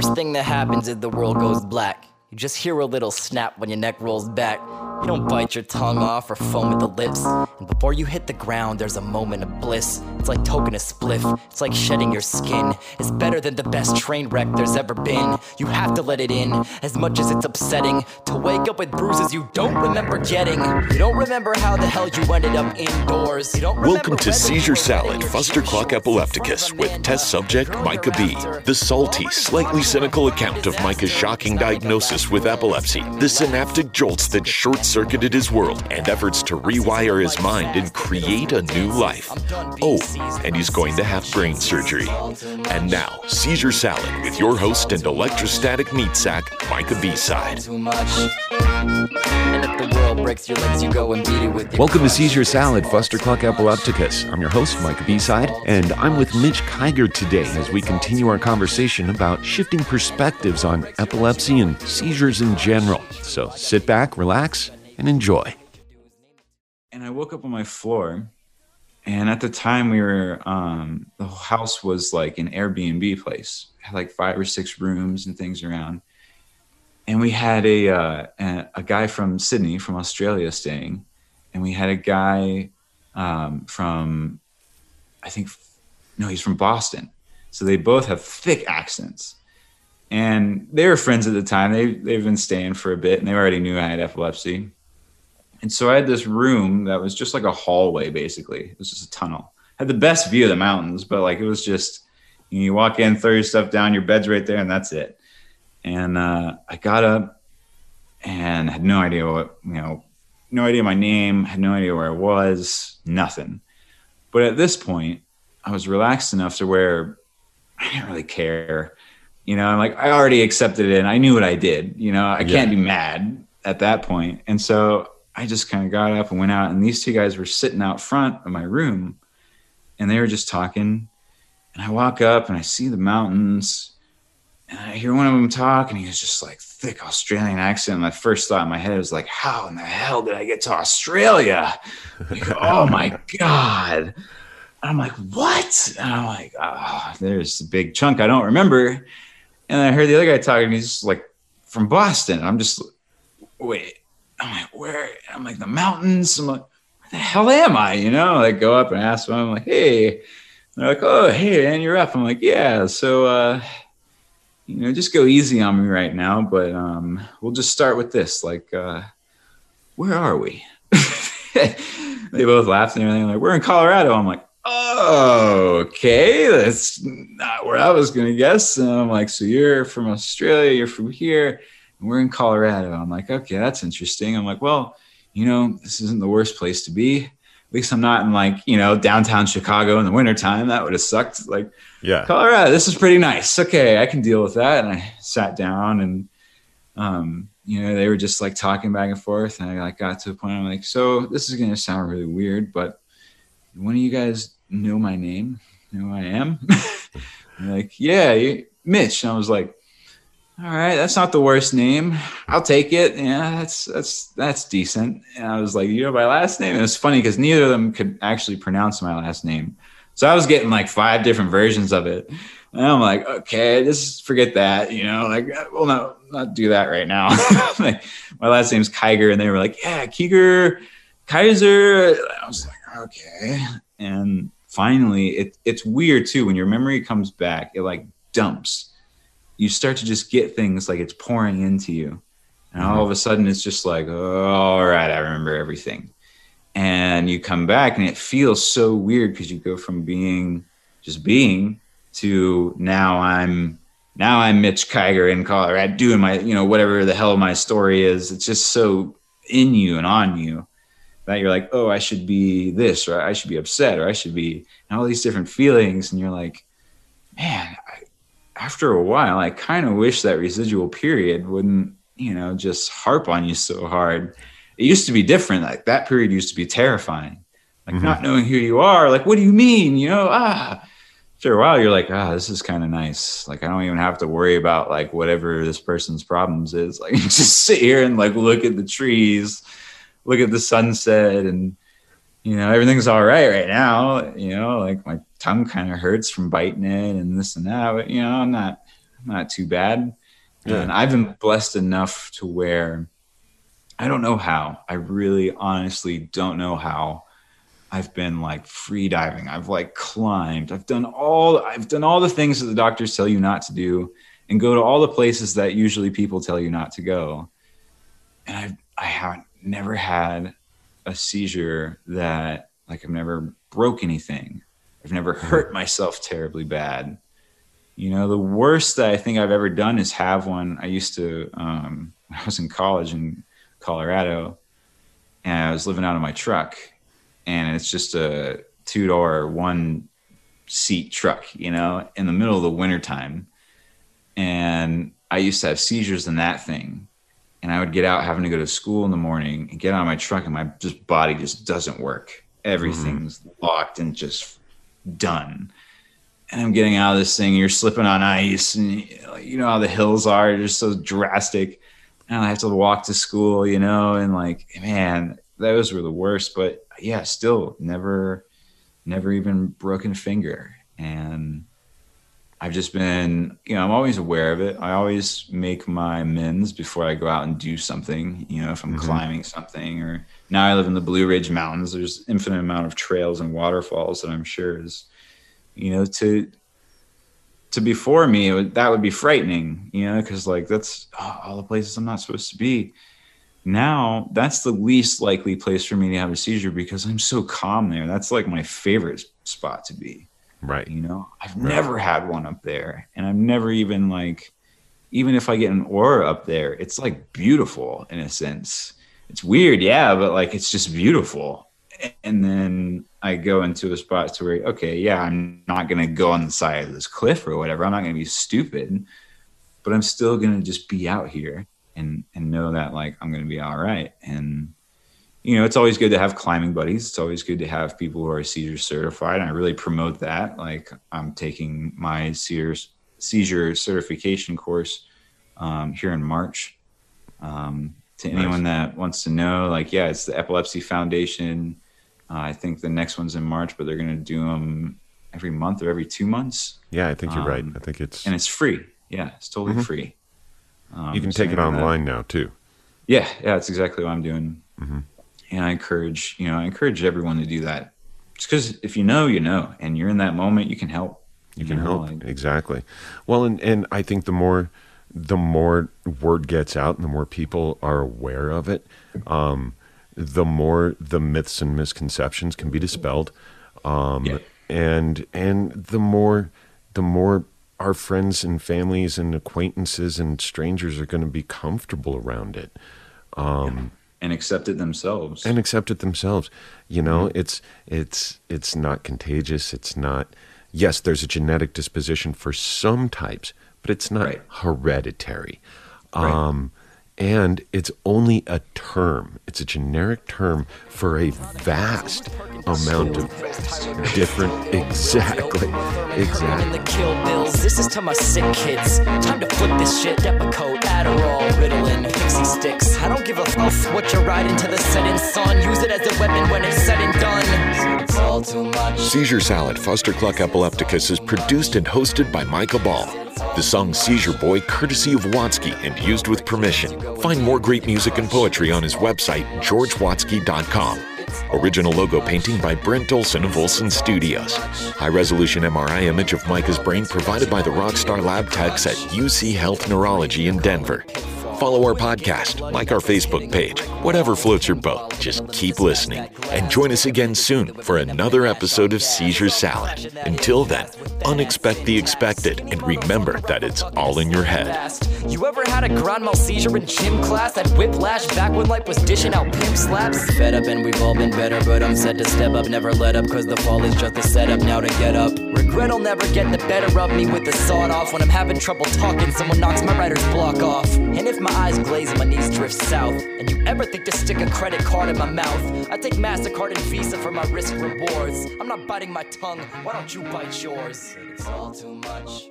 first thing that happens is the world goes black. You just hear a little snap when your neck rolls back. You don't bite your tongue off or foam at the lips. And before you hit the ground, there's a moment of bliss. It's like toking a spliff, it's like shedding your skin. It's better than the best train wreck there's ever been. You have to let it in, as much as it's upsetting. To wake up with bruises you don't remember getting. You don't remember how the hell you ended up indoors. You don't Welcome to Seizure Salad, Fustercluck Epilepticus, with test subject Micah B. The salty, slightly cynical account of Micah's shocking diagnosis with epilepsy, the synaptic jolts that short circuited his world, and efforts to rewire his mind and create a new life. Oh, and he's going to have brain surgery. And now, Seizure Salad with your host and electrostatic meat sack, Micah B-Side. Too much. And if the world breaks your legs, you go and beat it with your Welcome to crutch. Seizure Salad, Fustercluck Epilepticus. I'm your host, Mike B-Side, and I'm with Mitch Kiger today as we continue our conversation about shifting perspectives on epilepsy and seizures in general. So sit back, relax, and enjoy. and I woke up on my floor. And at the time, we were um, the house was like an Airbnb place, it had like five or six rooms and things around. And we had a uh, a, a guy from Sydney, from Australia, staying, and we had a guy um, from, I think, no, he's from Boston. So they both have thick accents, and they were friends at the time. They they've been staying for a bit, and they already knew I had epilepsy. And so I had this room that was just like a hallway, basically. It was just a tunnel. Had the best view of the mountains, but like it was just you, know, you walk in, throw your stuff down, your bed's right there, and that's it. And uh, I got up and had no idea what you know, no idea my name, had no idea where I was, nothing. But at this point, I was relaxed enough to where I didn't really care. You know, I'm like I already accepted it and I knew what I did. You know, I can't be mad at that point. And so I just kind of got up and went out, and these two guys were sitting out front of my room and they were just talking. And I walk up and I see the mountains and I hear one of them talk, and he was just like thick Australian accent. And my first thought in my head was like, how in the hell did I get to Australia? Like, oh my God. I'm like, what? And I'm like, oh, there's a big chunk I don't remember. And I heard the other guy talking. He's like from Boston. I'm just, wait. I'm like, where? I'm like, the mountains. I'm like, where the hell am I? You know, like go up and ask them. I'm like, hey. They're like, oh, hey, man, you're up. I'm like, yeah. So, uh, you know, just go easy on me right now. But um, we'll just start with this. Like, uh, where are we? they both laughed and everything. Like, we're in Colorado. I'm like, oh, okay, that's not where I was gonna guess. And I'm like, so you're from Australia, you're from here, and we're in Colorado. I'm like, okay, that's interesting. I'm like, well, you know, this isn't the worst place to be. At least I'm not in like, you know, downtown Chicago in the wintertime. That would have sucked. Like, Yeah. Colorado, this is pretty nice. Okay, I can deal with that. And I sat down and um, you know, they were just like talking back and forth. And I like got to a point I'm like, so this is gonna sound really weird, but one of you guys know my name, know who I am? Like, yeah, you, Mitch. And I was like, all right, that's not the worst name. I'll take it. Yeah, that's that's that's decent. And I was like, you know my last name? And it's funny because neither of them could actually pronounce my last name. So I was getting like five different versions of it. And I'm like, okay, just forget that, you know, like, uh, well, no, not do that right now. like, my last name's Kiger, and they were like, yeah, Kiger, Kaiser. I was like, okay. And finally, it, it's weird too when your memory comes back, it like dumps. You start to just get things like it's pouring into you. And all of a sudden, it's just like, oh, all right, I remember everything. And you come back, and it feels so weird because you go from being just being to now I'm now I'm Mitch Kiger in Colorado doing my you know whatever the hell my story is. It's just so in you and on you that you're like, oh, I should be this or I should be upset or I should be and all these different feelings, and you're like, man, after a while, I kind of wish that residual period wouldn't you know just harp on you so hard. It used to be different. Like that period used to be terrifying. Like not knowing who you are. Like, what do you mean? You know, ah after a while you're like ah this is kind of nice like i don't even have to worry about like whatever this person's problems is like just sit here and like look at the trees look at the sunset and you know everything's all right right now you know like my tongue kind of hurts from biting it and this and that but you know i'm not not too bad. Yeah. And I've been blessed enough to where I don't know how. I really honestly don't know how. I've been like free diving. I've like climbed. I've done all I've done all the things that the doctors tell you not to do and go to all the places that usually people tell you not to go. And I've I haven't never had a seizure that like I've never broke anything. I've never hurt myself terribly bad. You know, the worst that I think I've ever done is have one. I used to, um, I was in college in Colorado, and I was living out of my truck, and it's just a two door, one seat truck, you know, in the middle of the wintertime. And I used to have seizures in that thing. And I would get out having to go to school in the morning and get out of my truck, and my just body just doesn't work. Everything's locked and just done and I'm getting out of this thing. You're slipping on ice, and you know how the hills are, just so drastic. And I have to walk to school, you know, and like, man, those were the worst. But yeah, still never, never even broken a finger. And I've just been, you know, I'm always aware of it. I always make my amends before I go out and do something. You know, if I'm mm-hmm. climbing something, or now I live in the Blue Ridge Mountains. There's infinite amount of trails and waterfalls that I'm sure is you know to to before me would, that would be frightening you know because like that's oh, all the places i'm not supposed to be now that's the least likely place for me to have a seizure because i'm so calm there that's like my favorite spot to be Right. you know i've never had one up there and i've never even like even if i get an aura up there it's like beautiful in a sense it's weird yeah but like it's just beautiful and then I go into a spot to where, okay, yeah, I'm not going to go on the side of this cliff or whatever. I'm not going to be stupid, but I'm still going to just be out here and, and know that like I'm going to be all right. And, you know, it's always good to have climbing buddies. It's always good to have people who are seizure certified. And I really promote that. Like I'm taking my seizure, seizure certification course um, here in March. Um, to anyone that wants to know, like, yeah, it's the Epilepsy Foundation. Uh, I think the next one's in March, but they're going to do them every month or every two months, Yeah, I think you're right. Um, I think it's and it's free. Yeah, it's totally free. Um, you can so take it maybe that- online now too. Yeah, yeah, that's exactly what I'm doing. Mm-hmm. And I encourage, you know, I encourage everyone to do that. Just because if you know, you know, and you're in that moment, you can help. You can know, help like- exactly. Well, and and I think the more the more word gets out, and the more people are aware of it, um, the more the myths and misconceptions can be dispelled, um, Yeah. and and the more the more our friends and families and acquaintances and strangers are going to be comfortable around it and accept it themselves. and accept it themselves. You know, Mm-hmm. it's it's it's not contagious. It's not. Yes, there's a genetic disposition for some types, but it's not Right. hereditary. Right. Um, and it's only a term. It's a generic term for a vast amount of different. Exactly. Exactly. the kill bills. This is to my sick kids. Time to flip this shit. Depakote, Adderall, Ritalin, Pixie sticks. I don't give a fuck what you're riding to the setting sun. Use it as a weapon when it's said and done. It's all too much. Seizure Salad Fustercluck Epilepticus is produced and hosted by Michael Ball. The song Seizure Boy, courtesy of Watsky and used with permission. Find more great music and poetry on his website, georgewatsky.com. Original logo painting by Brent Olson of Olson Studios. High resolution MRI image of Micah's brain provided by the Rockstar Lab techs at UC Health Neurology in Denver. Follow our podcast, like our Facebook page, whatever floats your boat. Just keep listening and join us again soon for another episode of Seizure Salad. Until then, unexpect the expected and remember that it's all in your head. You ever had a grand mal seizure in gym class? That whiplash back when life was dishing out pimp slaps? Fed up and we've all been better, but I'm set to step up. Never let up, cause the fall is just a setup now to get up. Regret'll never get the better of me with the sawed off. When I'm having trouble talking, someone knocks my writer's block off. And if my eyes glaze and my knees drift south, and you ever think to stick a credit card in my mouth, I take MasterCard and Visa for my risk rewards. I'm not biting my tongue, why don't you bite yours? It's all too much.